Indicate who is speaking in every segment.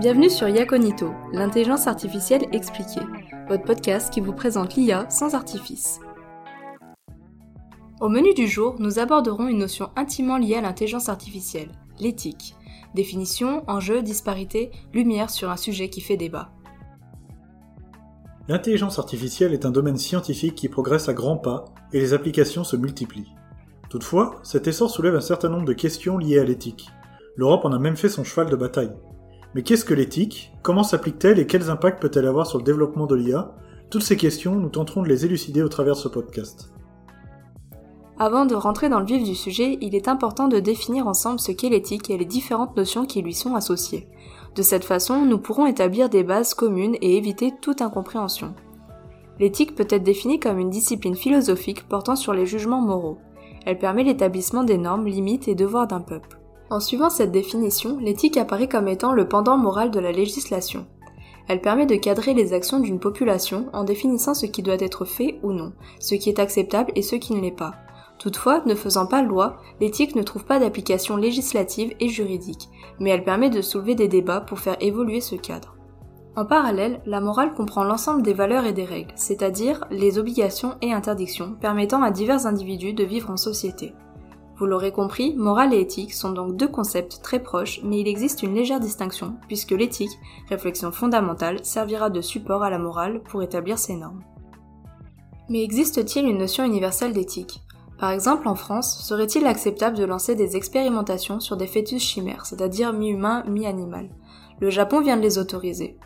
Speaker 1: Bienvenue sur Yaconito, l'intelligence artificielle expliquée, votre podcast qui vous présente l'IA sans artifice. Au menu du jour, nous aborderons une notion intimement liée à l'intelligence artificielle, l'éthique. Définition, enjeux, disparité, lumière sur un sujet qui fait débat.
Speaker 2: L'intelligence artificielle est un domaine scientifique qui progresse à grands pas et les applications se multiplient. Toutefois, cet essor soulève un certain nombre de questions liées à l'éthique. L'Europe en a même fait son cheval de bataille. Mais qu'est-ce que l'éthique? Comment s'applique-t-elle et quels impacts peut-elle avoir sur le développement de l'IA Toutes ces questions, nous tenterons de les élucider au travers de ce podcast.
Speaker 1: Avant de rentrer dans le vif du sujet, il est important de définir ensemble ce qu'est l'éthique et les différentes notions qui lui sont associées. De cette façon, nous pourrons établir des bases communes et éviter toute incompréhension. L'éthique peut être définie comme une discipline philosophique portant sur les jugements moraux. Elle permet l'établissement des normes, limites et devoirs d'un peuple. En suivant cette définition, l'éthique apparaît comme étant le pendant moral de la législation. Elle permet de cadrer les actions d'une population en définissant ce qui doit être fait ou non, ce qui est acceptable et ce qui ne l'est pas. Toutefois, ne faisant pas loi, l'éthique ne trouve pas d'application législative et juridique, mais elle permet de soulever des débats pour faire évoluer ce cadre. En parallèle, la morale comprend l'ensemble des valeurs et des règles, c'est-à-dire les obligations et interdictions permettant à divers individus de vivre en société. Vous l'aurez compris, morale et éthique sont donc deux concepts très proches, mais il existe une légère distinction, puisque l'éthique, réflexion fondamentale, servira de support à la morale pour établir ses normes. Mais existe-t-il une notion universelle d'éthique? Par exemple, en France, serait-il acceptable de lancer des expérimentations sur des fœtus chimères, c'est-à-dire mi-humain, mi-animal? Le Japon vient de les autoriser.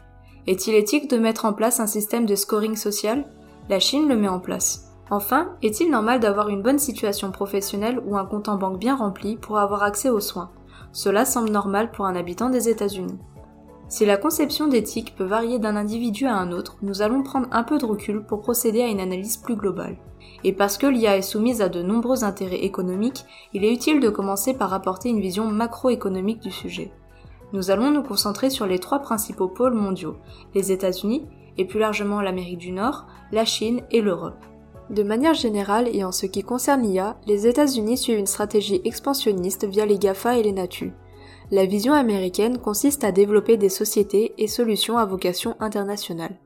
Speaker 1: Est-il éthique de mettre en place un système de scoring social? La Chine le met en place. Enfin, est-il normal d'avoir une bonne situation professionnelle ou un compte en banque bien rempli pour avoir accès aux soins? Cela semble normal pour un habitant des États-Unis. Si la conception d'éthique peut varier d'un individu à un autre, nous allons prendre un peu de recul pour procéder à une analyse plus globale. Et parce que l'IA est soumise à de nombreux intérêts économiques, il est utile de commencer par apporter une vision macroéconomique du sujet. Nous allons nous concentrer sur les trois principaux pôles mondiaux, les États-Unis, et plus largement l'Amérique du Nord, la Chine et l'Europe. De manière générale et en ce qui concerne l'IA, les États-Unis suivent une stratégie expansionniste via les GAFA et les NATU. La vision américaine consiste à développer des sociétés et solutions à vocation internationale.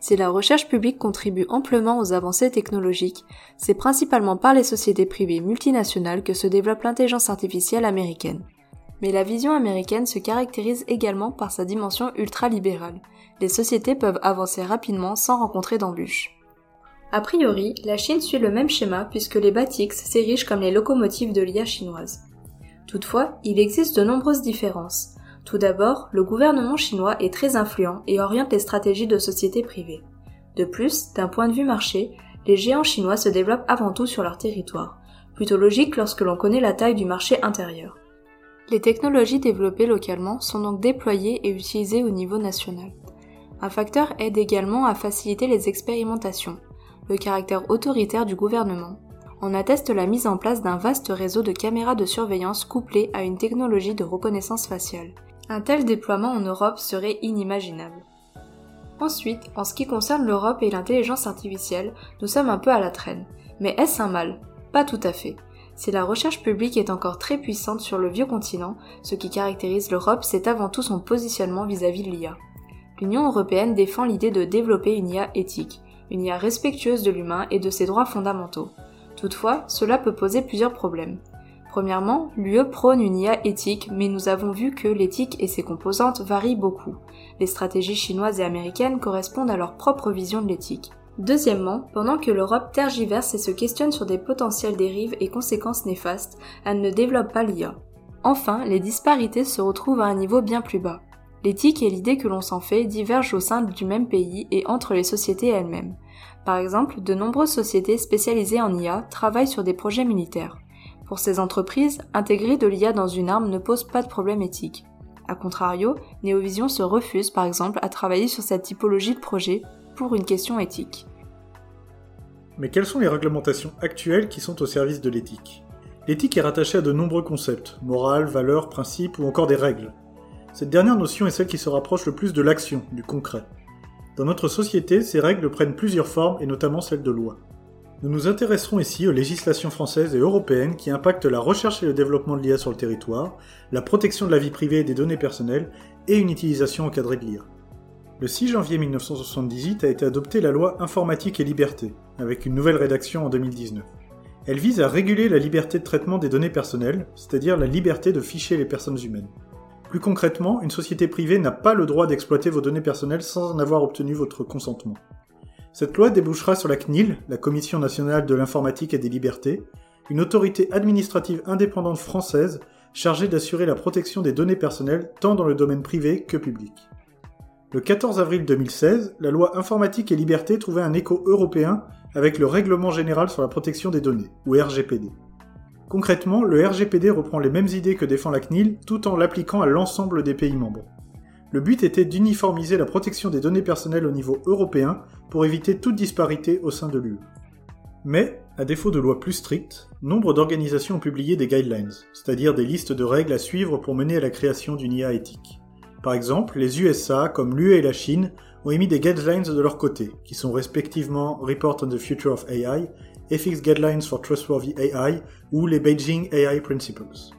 Speaker 1: Si la recherche publique contribue amplement aux avancées technologiques, c'est principalement par les sociétés privées multinationales que se développe l'intelligence artificielle américaine. Mais la vision américaine se caractérise également par sa dimension ultralibérale. Les sociétés peuvent avancer rapidement sans rencontrer d'embûches. A priori, la Chine suit le même schéma puisque les Batix s'érigent comme les locomotives de l'IA chinoise. Toutefois, il existe de nombreuses différences. Tout d'abord, le gouvernement chinois est très influent et oriente les stratégies de sociétés privées. De plus, d'un point de vue marché, les géants chinois se développent avant tout sur leur territoire, plutôt logique lorsque l'on connaît la taille du marché intérieur. Les technologies développées localement sont donc déployées et utilisées au niveau national. Un facteur aide également à faciliter les expérimentations, le caractère autoritaire du gouvernement. On atteste la mise en place d'un vaste réseau de caméras de surveillance couplé à une technologie de reconnaissance faciale. Un tel déploiement en Europe serait inimaginable. Ensuite, en ce qui concerne l'Europe et l'intelligence artificielle, nous sommes un peu à la traîne. Mais est-ce un mal? Pas tout à fait. Si la recherche publique est encore très puissante sur le vieux continent, ce qui caractérise l'Europe, c'est avant tout son positionnement vis-à-vis de l'IA. L'Union européenne défend l'idée de développer une IA éthique, une IA respectueuse de l'humain et de ses droits fondamentaux. Toutefois, cela peut poser plusieurs problèmes. Premièrement, l'UE prône une IA éthique, mais nous avons vu que l'éthique et ses composantes varient beaucoup. Les stratégies chinoises et américaines correspondent à leur propre vision de l'éthique. Deuxièmement, pendant que l'Europe tergiverse et se questionne sur des potentielles dérives et conséquences néfastes, elle ne développe pas l'IA. Enfin, les disparités se retrouvent à un niveau bien plus bas. L'éthique et l'idée que l'on s'en fait divergent au sein du même pays et entre les sociétés elles-mêmes. Par exemple, de nombreuses sociétés spécialisées en IA travaillent sur des projets militaires. Pour ces entreprises, intégrer de l'IA dans une arme ne pose pas de problème éthique. A contrario, Neovision se refuse par exemple à travailler sur cette typologie de projet pour une question éthique.
Speaker 2: Mais quelles sont les réglementations actuelles qui sont au service de l'éthique? L'éthique est rattachée à de nombreux concepts, morale, valeurs, principes ou encore des règles. Cette dernière notion est celle qui se rapproche le plus de l'action, du concret. Dans notre société, ces règles prennent plusieurs formes et notamment celle de loi. Nous nous intéresserons ici aux législations françaises et européennes qui impactent la recherche et le développement de l'IA sur le territoire, la protection de la vie privée et des données personnelles, et une utilisation encadrée de l'IA. Le 6 janvier 1978 a été adoptée la loi Informatique et Liberté, avec une nouvelle rédaction en 2019. Elle vise à réguler la liberté de traitement des données personnelles, c'est-à-dire la liberté de ficher les personnes humaines. Plus concrètement, une société privée n'a pas le droit d'exploiter vos données personnelles sans en avoir obtenu votre consentement. Cette loi débouchera sur la CNIL, la Commission nationale de l'informatique et des libertés, une autorité administrative indépendante française chargée d'assurer la protection des données personnelles tant dans le domaine privé que public. Le 14 avril 2016, la loi informatique et liberté trouvait un écho européen avec le Règlement général sur la protection des données, ou RGPD. Concrètement, le RGPD reprend les mêmes idées que défend la CNIL tout en l'appliquant à l'ensemble des pays membres. Le but était d'uniformiser la protection des données personnelles au niveau européen pour éviter toute disparité au sein de l'UE. Mais, à défaut de lois plus strictes, nombre d'organisations ont publié des guidelines, c'est-à-dire des listes de règles à suivre pour mener à la création d'une IA éthique. Par exemple, les USA, comme l'UE et la Chine, ont émis des guidelines de leur côté, qui sont respectivement Report on the Future of AI, Ethics Guidelines for Trustworthy AI ou les Beijing AI Principles.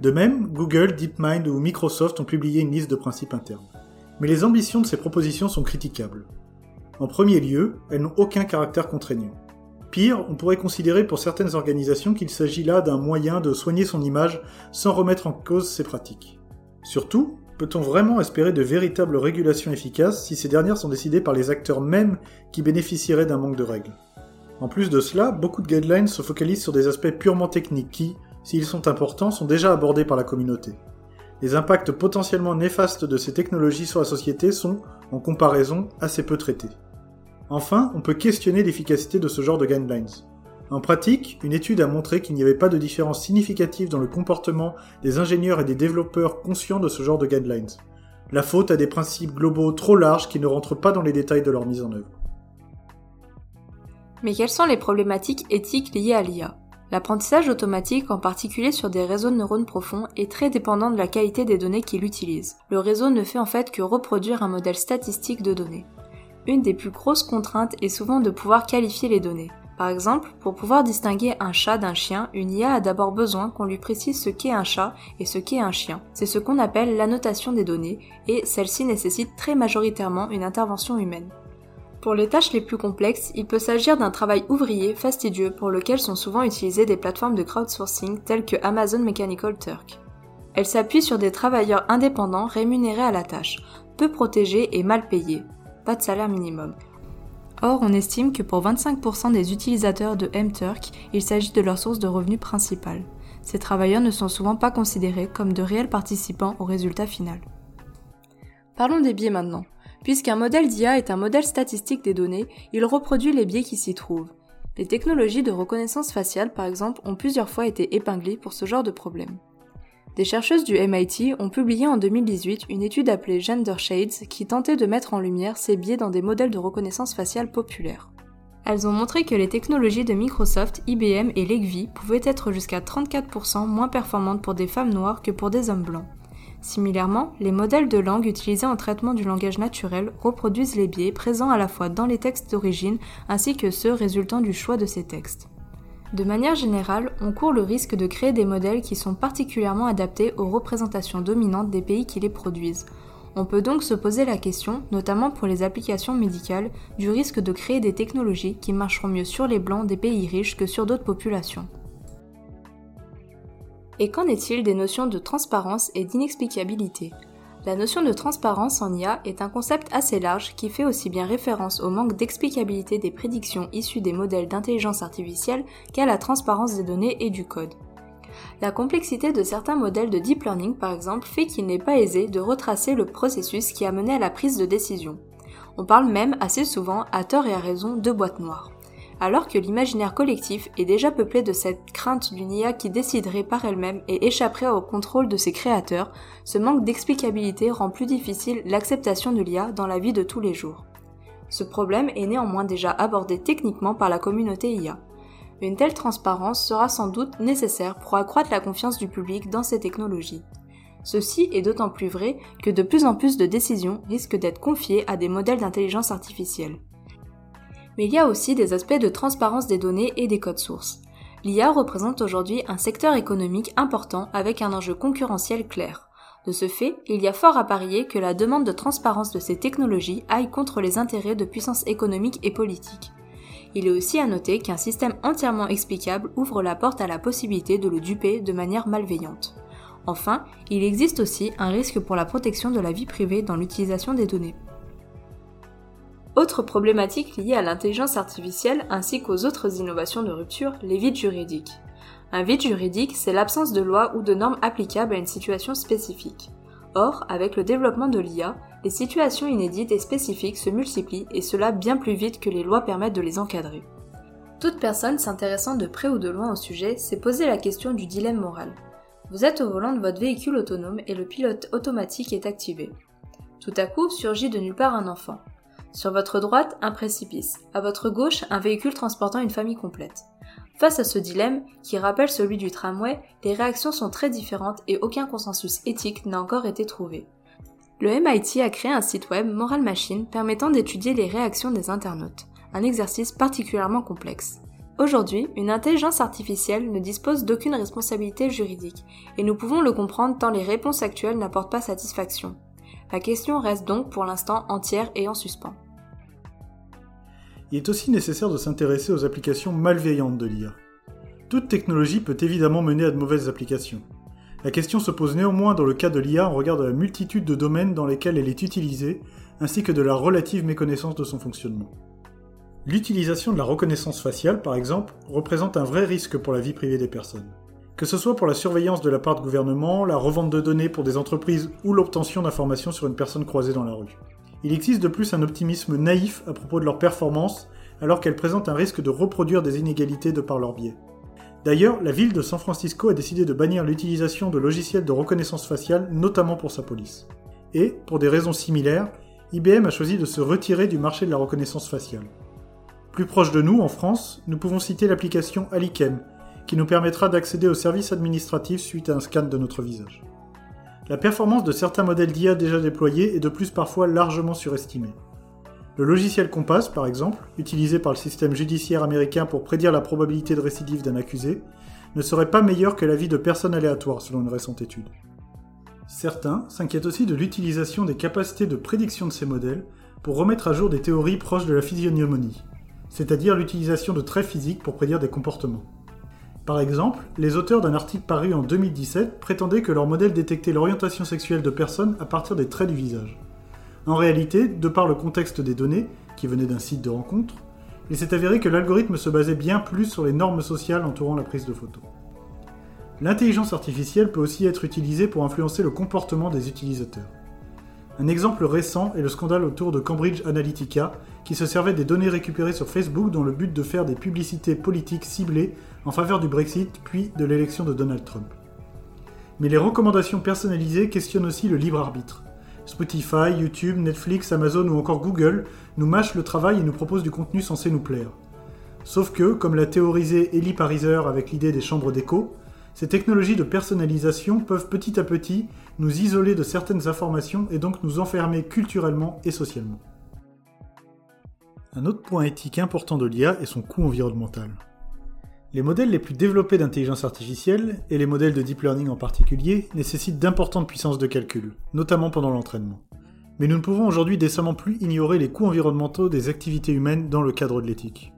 Speaker 2: De même, Google, DeepMind ou Microsoft ont publié une liste de principes internes. Mais les ambitions de ces propositions sont critiquables. En premier lieu, elles n'ont aucun caractère contraignant. Pire, on pourrait considérer pour certaines organisations qu'il s'agit là d'un moyen de soigner son image sans remettre en cause ses pratiques. Surtout, peut-on vraiment espérer de véritables régulations efficaces si ces dernières sont décidées par les acteurs mêmes qui bénéficieraient d'un manque de règles? En plus de cela, beaucoup de guidelines se focalisent sur des aspects purement techniques qui, s'ils sont importants, sont déjà abordés par la communauté. Les impacts potentiellement néfastes de ces technologies sur la société sont, en comparaison, assez peu traités. Enfin, on peut questionner l'efficacité de ce genre de guidelines. En pratique, une étude a montré qu'il n'y avait pas de différence significative dans le comportement des ingénieurs et des développeurs conscients de ce genre de guidelines. La faute à des principes globaux trop larges qui ne rentrent pas dans les détails de leur mise en œuvre.
Speaker 1: Mais quelles sont les problématiques éthiques liées à l'IA L'apprentissage automatique, en particulier sur des réseaux de neurones profonds, est très dépendant de la qualité des données qu'il utilise. Le réseau ne fait en fait que reproduire un modèle statistique de données. Une des plus grosses contraintes est souvent de pouvoir qualifier les données. Par exemple, pour pouvoir distinguer un chat d'un chien, une IA a d'abord besoin qu'on lui précise ce qu'est un chat et ce qu'est un chien. C'est ce qu'on appelle l'annotation des données, et celle-ci nécessite très majoritairement une intervention humaine. Pour les tâches les plus complexes, il peut s'agir d'un travail ouvrier fastidieux pour lequel sont souvent utilisées des plateformes de crowdsourcing telles que Amazon Mechanical Turk. Elle s'appuie sur des travailleurs indépendants rémunérés à la tâche, peu protégés et mal payés, pas de salaire minimum. Or, on estime que pour 25% des utilisateurs de MTurk, il s'agit de leur source de revenus principale. Ces travailleurs ne sont souvent pas considérés comme de réels participants au résultat final. Parlons des biais maintenant. Puisqu'un modèle d'IA est un modèle statistique des données, il reproduit les biais qui s'y trouvent. Les technologies de reconnaissance faciale, par exemple, ont plusieurs fois été épinglées pour ce genre de problème. Des chercheuses du MIT ont publié en 2018 une étude appelée Gender Shades qui tentait de mettre en lumière ces biais dans des modèles de reconnaissance faciale populaires. Elles ont montré que les technologies de Microsoft, IBM et Legvi pouvaient être jusqu'à 34% moins performantes pour des femmes noires que pour des hommes blancs. Similairement, les modèles de langue utilisés en traitement du langage naturel reproduisent les biais présents à la fois dans les textes d'origine ainsi que ceux résultant du choix de ces textes. De manière générale, on court le risque de créer des modèles qui sont particulièrement adaptés aux représentations dominantes des pays qui les produisent. On peut donc se poser la question, notamment pour les applications médicales, du risque de créer des technologies qui marcheront mieux sur les blancs des pays riches que sur d'autres populations. Et qu'en est-il des notions de transparence et d'inexplicabilité? La notion de transparence en IA est un concept assez large qui fait aussi bien référence au manque d'explicabilité des prédictions issues des modèles d'intelligence artificielle qu'à la transparence des données et du code. La complexité de certains modèles de deep learning, par exemple, fait qu'il n'est pas aisé de retracer le processus qui a mené à la prise de décision. On parle même assez souvent, à tort et à raison, de boîte noire alors que l'imaginaire collectif est déjà peuplé de cette crainte d'une IA qui déciderait par elle-même et échapperait au contrôle de ses créateurs, ce manque d'explicabilité rend plus difficile l'acceptation de l'IA dans la vie de tous les jours. Ce problème est néanmoins déjà abordé techniquement par la communauté IA. Une telle transparence sera sans doute nécessaire pour accroître la confiance du public dans ces technologies. Ceci est d'autant plus vrai que de plus en plus de décisions risquent d'être confiées à des modèles d'intelligence artificielle. Mais il y a aussi des aspects de transparence des données et des codes sources. L'IA représente aujourd'hui un secteur économique important avec un enjeu concurrentiel clair. De ce fait, il y a fort à parier que la demande de transparence de ces technologies aille contre les intérêts de puissance économique et politique. Il est aussi à noter qu'un système entièrement explicable ouvre la porte à la possibilité de le duper de manière malveillante. Enfin, il existe aussi un risque pour la protection de la vie privée dans l'utilisation des données. Autre problématique liée à l'intelligence artificielle ainsi qu'aux autres innovations de rupture, les vides juridiques. Un vide juridique, c'est l'absence de loi ou de normes applicables à une situation spécifique. Or, avec le développement de l'IA, les situations inédites et spécifiques se multiplient et cela bien plus vite que les lois permettent de les encadrer. Toute personne s'intéressant de près ou de loin au sujet s'est posé la question du dilemme moral. Vous êtes au volant de votre véhicule autonome et le pilote automatique est activé. Tout à coup surgit de nulle part un enfant. Sur votre droite, un précipice. À votre gauche, un véhicule transportant une famille complète. Face à ce dilemme, qui rappelle celui du tramway, les réactions sont très différentes et aucun consensus éthique n'a encore été trouvé. Le MIT a créé un site web Moral Machine permettant d'étudier les réactions des internautes, un exercice particulièrement complexe. Aujourd'hui, une intelligence artificielle ne dispose d'aucune responsabilité juridique, et nous pouvons le comprendre tant les réponses actuelles n'apportent pas satisfaction. La question reste donc pour l'instant entière et en suspens.
Speaker 2: Il est aussi nécessaire de s'intéresser aux applications malveillantes de l'IA. Toute technologie peut évidemment mener à de mauvaises applications. La question se pose néanmoins dans le cas de l'IA en regard de la multitude de domaines dans lesquels elle est utilisée, ainsi que de la relative méconnaissance de son fonctionnement. L'utilisation de la reconnaissance faciale, par exemple, représente un vrai risque pour la vie privée des personnes. Que ce soit pour la surveillance de la part de gouvernement, la revente de données pour des entreprises ou l'obtention d'informations sur une personne croisée dans la rue. Il existe de plus un optimisme naïf à propos de leur performance, alors qu'elles présentent un risque de reproduire des inégalités de par leur biais. D'ailleurs, la ville de San Francisco a décidé de bannir l'utilisation de logiciels de reconnaissance faciale, notamment pour sa police. Et, pour des raisons similaires, IBM a choisi de se retirer du marché de la reconnaissance faciale. Plus proche de nous, en France, nous pouvons citer l'application Alicem, qui nous permettra d'accéder aux services administratifs suite à un scan de notre visage. La performance de certains modèles d'IA déjà déployés est de plus parfois largement surestimée. Le logiciel Compass, par exemple, utilisé par le système judiciaire américain pour prédire la probabilité de récidive d'un accusé, ne serait pas meilleur que l'avis de personnes aléatoires selon une récente étude. Certains s'inquiètent aussi de l'utilisation des capacités de prédiction de ces modèles pour remettre à jour des théories proches de la physiognomonie, c'est-à-dire l'utilisation de traits physiques pour prédire des comportements. Par exemple, les auteurs d'un article paru en 2017 prétendaient que leur modèle détectait l'orientation sexuelle de personnes à partir des traits du visage. En réalité, de par le contexte des données, qui venaient d'un site de rencontre, il s'est avéré que l'algorithme se basait bien plus sur les normes sociales entourant la prise de photos. L'intelligence artificielle peut aussi être utilisée pour influencer le comportement des utilisateurs. Un exemple récent est le scandale autour de Cambridge Analytica, qui se servait des données récupérées sur Facebook dans le but de faire des publicités politiques ciblées en faveur du Brexit puis de l'élection de Donald Trump. Mais les recommandations personnalisées questionnent aussi le libre arbitre. Spotify, YouTube, Netflix, Amazon ou encore Google nous mâchent le travail et nous proposent du contenu censé nous plaire. Sauf que, comme l'a théorisé Eli Pariser avec l'idée des chambres d'écho, ces technologies de personnalisation peuvent petit à petit nous isoler de certaines informations et donc nous enfermer culturellement et socialement. Un autre point éthique important de l'IA est son coût environnemental. Les modèles les plus développés d'intelligence artificielle, et les modèles de deep learning en particulier, nécessitent d'importantes puissances de calcul, notamment pendant l'entraînement. Mais nous ne pouvons aujourd'hui décemment plus ignorer les coûts environnementaux des activités humaines dans le cadre de l'éthique.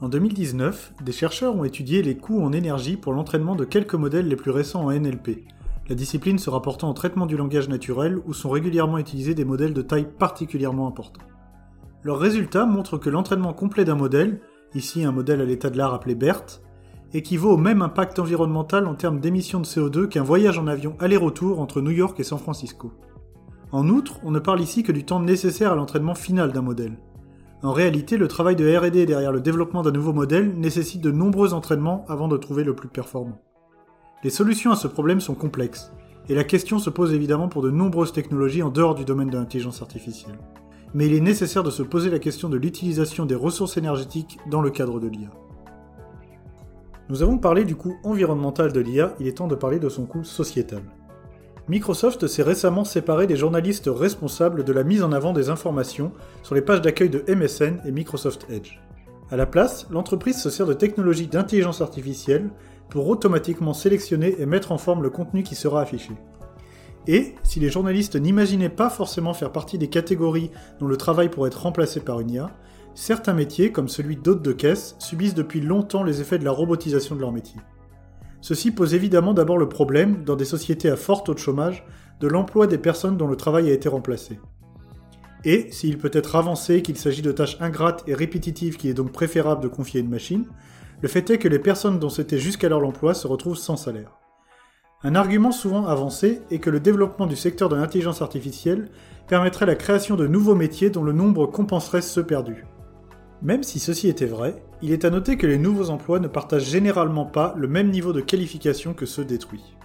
Speaker 2: En 2019, des chercheurs ont étudié les coûts en énergie pour l'entraînement de quelques modèles les plus récents en NLP, la discipline se rapportant au traitement du langage naturel où sont régulièrement utilisés des modèles de taille particulièrement importante. Leurs résultats montrent que l'entraînement complet d'un modèle, ici un modèle à l'état de l'art appelé BERT, équivaut au même impact environnemental en termes d'émissions de CO2 qu'un voyage en avion aller-retour entre New York et San Francisco. En outre, on ne parle ici que du temps nécessaire à l'entraînement final d'un modèle. En réalité, le travail de RD derrière le développement d'un nouveau modèle nécessite de nombreux entraînements avant de trouver le plus performant. Les solutions à ce problème sont complexes, et la question se pose évidemment pour de nombreuses technologies en dehors du domaine de l'intelligence artificielle. Mais il est nécessaire de se poser la question de l'utilisation des ressources énergétiques dans le cadre de l'IA. Nous avons parlé du coût environnemental de l'IA, il est temps de parler de son coût sociétal. Microsoft s'est récemment séparé des journalistes responsables de la mise en avant des informations sur les pages d'accueil de MSN et Microsoft Edge. À la place, l'entreprise se sert de technologies d'intelligence artificielle pour automatiquement sélectionner et mettre en forme le contenu qui sera affiché. Et, si les journalistes n'imaginaient pas forcément faire partie des catégories dont le travail pourrait être remplacé par une IA, certains métiers, comme celui d'hôte de caisse, subissent depuis longtemps les effets de la robotisation de leur métier. Ceci pose évidemment d'abord le problème, dans des sociétés à fort taux de chômage, de l'emploi des personnes dont le travail a été remplacé. Et, s'il peut être avancé qu'il s'agit de tâches ingrates et répétitives qu'il est donc préférable de confier une machine, le fait est que les personnes dont c'était jusqu'alors l'emploi se retrouvent sans salaire. Un argument souvent avancé est que le développement du secteur de l'intelligence artificielle permettrait la création de nouveaux métiers dont le nombre compenserait ceux perdus. Même si ceci était vrai, il est à noter que les nouveaux emplois ne partagent généralement pas le même niveau de qualification que ceux détruits.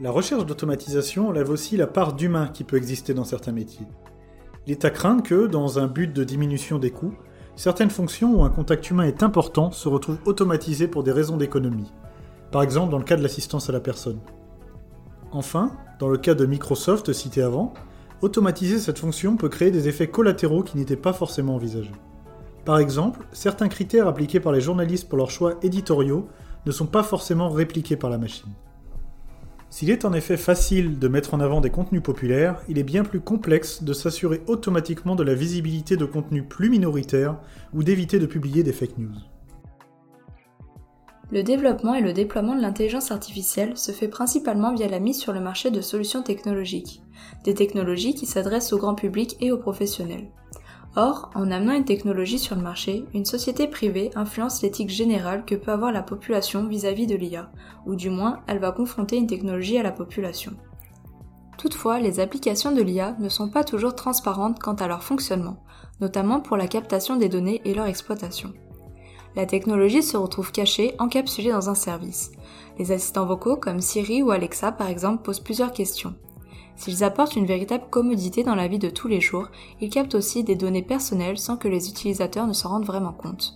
Speaker 2: La recherche d'automatisation enlève aussi la part d'humain qui peut exister dans certains métiers. Il est à craindre que, dans un but de diminution des coûts, certaines fonctions où un contact humain est important se retrouvent automatisées pour des raisons d'économie, par exemple dans le cas de l'assistance à la personne. Enfin, dans le cas de Microsoft cité avant, automatiser cette fonction peut créer des effets collatéraux qui n'étaient pas forcément envisagés. Par exemple, certains critères appliqués par les journalistes pour leurs choix éditoriaux ne sont pas forcément répliqués par la machine. S'il est en effet facile de mettre en avant des contenus populaires, il est bien plus complexe de s'assurer automatiquement de la visibilité de contenus plus minoritaires ou d'éviter de publier des fake news.
Speaker 1: Le développement et le déploiement de l'intelligence artificielle se fait principalement via la mise sur le marché de solutions technologiques, des technologies qui s'adressent au grand public et aux professionnels. Or, en amenant une technologie sur le marché, une société privée influence l'éthique générale que peut avoir la population vis-à-vis de l'IA, ou du moins elle va confronter une technologie à la population. Toutefois, les applications de l'IA ne sont pas toujours transparentes quant à leur fonctionnement, notamment pour la captation des données et leur exploitation la technologie se retrouve cachée, encapsulée dans un service. Les assistants vocaux comme Siri ou Alexa par exemple posent plusieurs questions. S'ils apportent une véritable commodité dans la vie de tous les jours, ils captent aussi des données personnelles sans que les utilisateurs ne s'en rendent vraiment compte.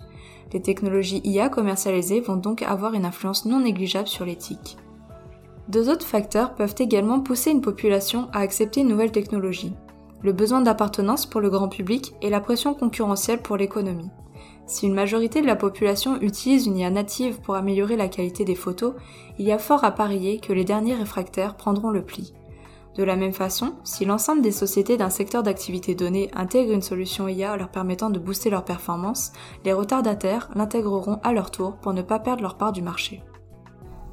Speaker 1: Les technologies IA commercialisées vont donc avoir une influence non négligeable sur l'éthique. Deux autres facteurs peuvent également pousser une population à accepter une nouvelle technologie. Le besoin d'appartenance pour le grand public et la pression concurrentielle pour l'économie. Si une majorité de la population utilise une IA native pour améliorer la qualité des photos, il y a fort à parier que les derniers réfractaires prendront le pli. De la même façon, si l'ensemble des sociétés d'un secteur d'activité donné intègrent une solution IA leur permettant de booster leur performance, les retardataires l'intégreront à leur tour pour ne pas perdre leur part du marché.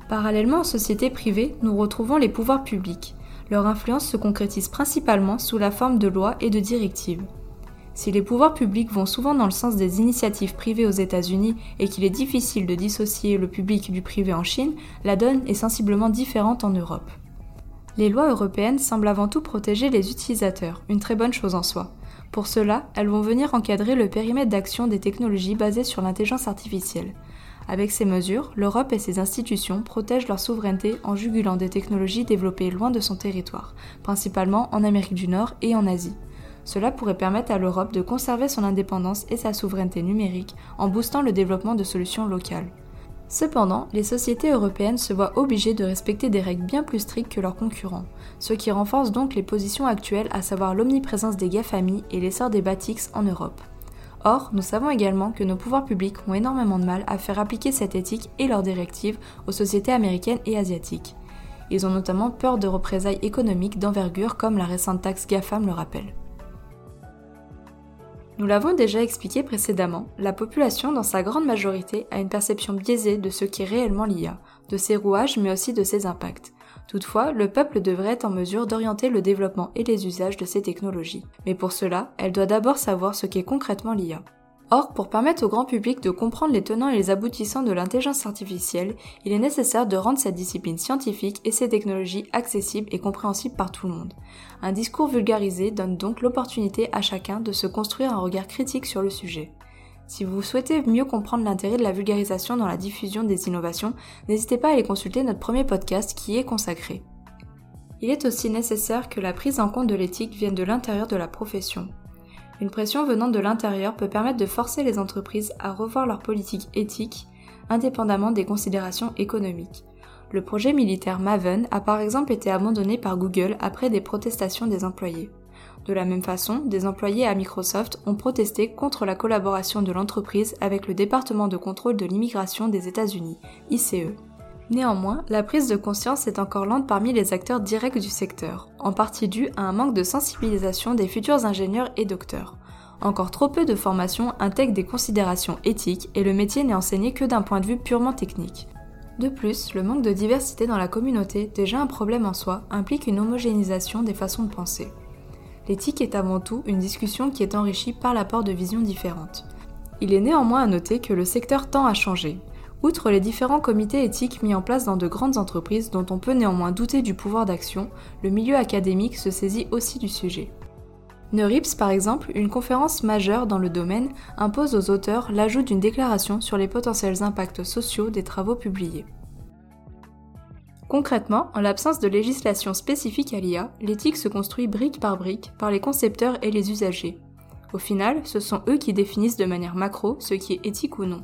Speaker 1: Parallèlement aux sociétés privées, nous retrouvons les pouvoirs publics. Leur influence se concrétise principalement sous la forme de lois et de directives. Si les pouvoirs publics vont souvent dans le sens des initiatives privées aux États-Unis et qu'il est difficile de dissocier le public du privé en Chine, la donne est sensiblement différente en Europe. Les lois européennes semblent avant tout protéger les utilisateurs, une très bonne chose en soi. Pour cela, elles vont venir encadrer le périmètre d'action des technologies basées sur l'intelligence artificielle. Avec ces mesures, l'Europe et ses institutions protègent leur souveraineté en jugulant des technologies développées loin de son territoire, principalement en Amérique du Nord et en Asie. Cela pourrait permettre à l'Europe de conserver son indépendance et sa souveraineté numérique en boostant le développement de solutions locales. Cependant, les sociétés européennes se voient obligées de respecter des règles bien plus strictes que leurs concurrents, ce qui renforce donc les positions actuelles, à savoir l'omniprésence des GAFAMI et l'essor des BATIX en Europe. Or, nous savons également que nos pouvoirs publics ont énormément de mal à faire appliquer cette éthique et leurs directives aux sociétés américaines et asiatiques. Ils ont notamment peur de représailles économiques d'envergure comme la récente taxe GAFAM le rappelle. Nous l'avons déjà expliqué précédemment, la population dans sa grande majorité a une perception biaisée de ce qu'est réellement l'IA, de ses rouages mais aussi de ses impacts. Toutefois, le peuple devrait être en mesure d'orienter le développement et les usages de ces technologies. Mais pour cela, elle doit d'abord savoir ce qu'est concrètement l'IA. Or, pour permettre au grand public de comprendre les tenants et les aboutissants de l'intelligence artificielle, il est nécessaire de rendre cette discipline scientifique et ces technologies accessibles et compréhensibles par tout le monde. Un discours vulgarisé donne donc l'opportunité à chacun de se construire un regard critique sur le sujet. Si vous souhaitez mieux comprendre l'intérêt de la vulgarisation dans la diffusion des innovations, n'hésitez pas à aller consulter notre premier podcast qui y est consacré. Il est aussi nécessaire que la prise en compte de l'éthique vienne de l'intérieur de la profession. Une pression venant de l'intérieur peut permettre de forcer les entreprises à revoir leur politique éthique indépendamment des considérations économiques. Le projet militaire Maven a par exemple été abandonné par Google après des protestations des employés. De la même façon, des employés à Microsoft ont protesté contre la collaboration de l'entreprise avec le département de contrôle de l'immigration des États-Unis, ICE. Néanmoins, la prise de conscience est encore lente parmi les acteurs directs du secteur, en partie due à un manque de sensibilisation des futurs ingénieurs et docteurs. Encore trop peu de formations intègrent des considérations éthiques et le métier n'est enseigné que d'un point de vue purement technique. De plus, le manque de diversité dans la communauté, déjà un problème en soi, implique une homogénéisation des façons de penser. L'éthique est avant tout une discussion qui est enrichie par l'apport de visions différentes. Il est néanmoins à noter que le secteur tend à changer. Outre les différents comités éthiques mis en place dans de grandes entreprises dont on peut néanmoins douter du pouvoir d'action, le milieu académique se saisit aussi du sujet. Neurips, par exemple, une conférence majeure dans le domaine, impose aux auteurs l'ajout d'une déclaration sur les potentiels impacts sociaux des travaux publiés. Concrètement, en l'absence de législation spécifique à l'IA, l'éthique se construit brique par brique par les concepteurs et les usagers. Au final, ce sont eux qui définissent de manière macro ce qui est éthique ou non.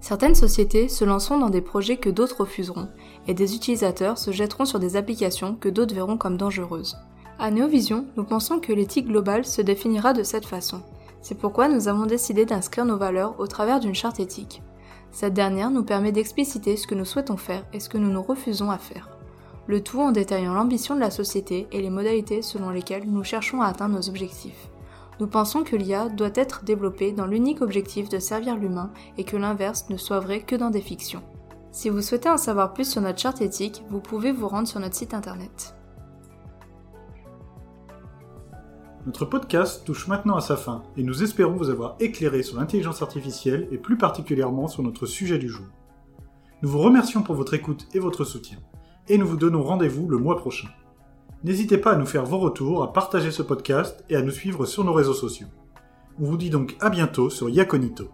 Speaker 1: Certaines sociétés se lanceront dans des projets que d'autres refuseront, et des utilisateurs se jetteront sur des applications que d'autres verront comme dangereuses. À Neovision, nous pensons que l'éthique globale se définira de cette façon. C'est pourquoi nous avons décidé d'inscrire nos valeurs au travers d'une charte éthique. Cette dernière nous permet d'expliciter ce que nous souhaitons faire et ce que nous nous refusons à faire. Le tout en détaillant l'ambition de la société et les modalités selon lesquelles nous cherchons à atteindre nos objectifs. Nous pensons que l'IA doit être développée dans l'unique objectif de servir l'humain et que l'inverse ne soit vrai que dans des fictions. Si vous souhaitez en savoir plus sur notre charte éthique, vous pouvez vous rendre sur notre site internet.
Speaker 2: Notre podcast touche maintenant à sa fin et nous espérons vous avoir éclairé sur l'intelligence artificielle et plus particulièrement sur notre sujet du jour. Nous vous remercions pour votre écoute et votre soutien et nous vous donnons rendez-vous le mois prochain. N'hésitez pas à nous faire vos retours, à partager ce podcast et à nous suivre sur nos réseaux sociaux. On vous dit donc à bientôt sur Yaconito.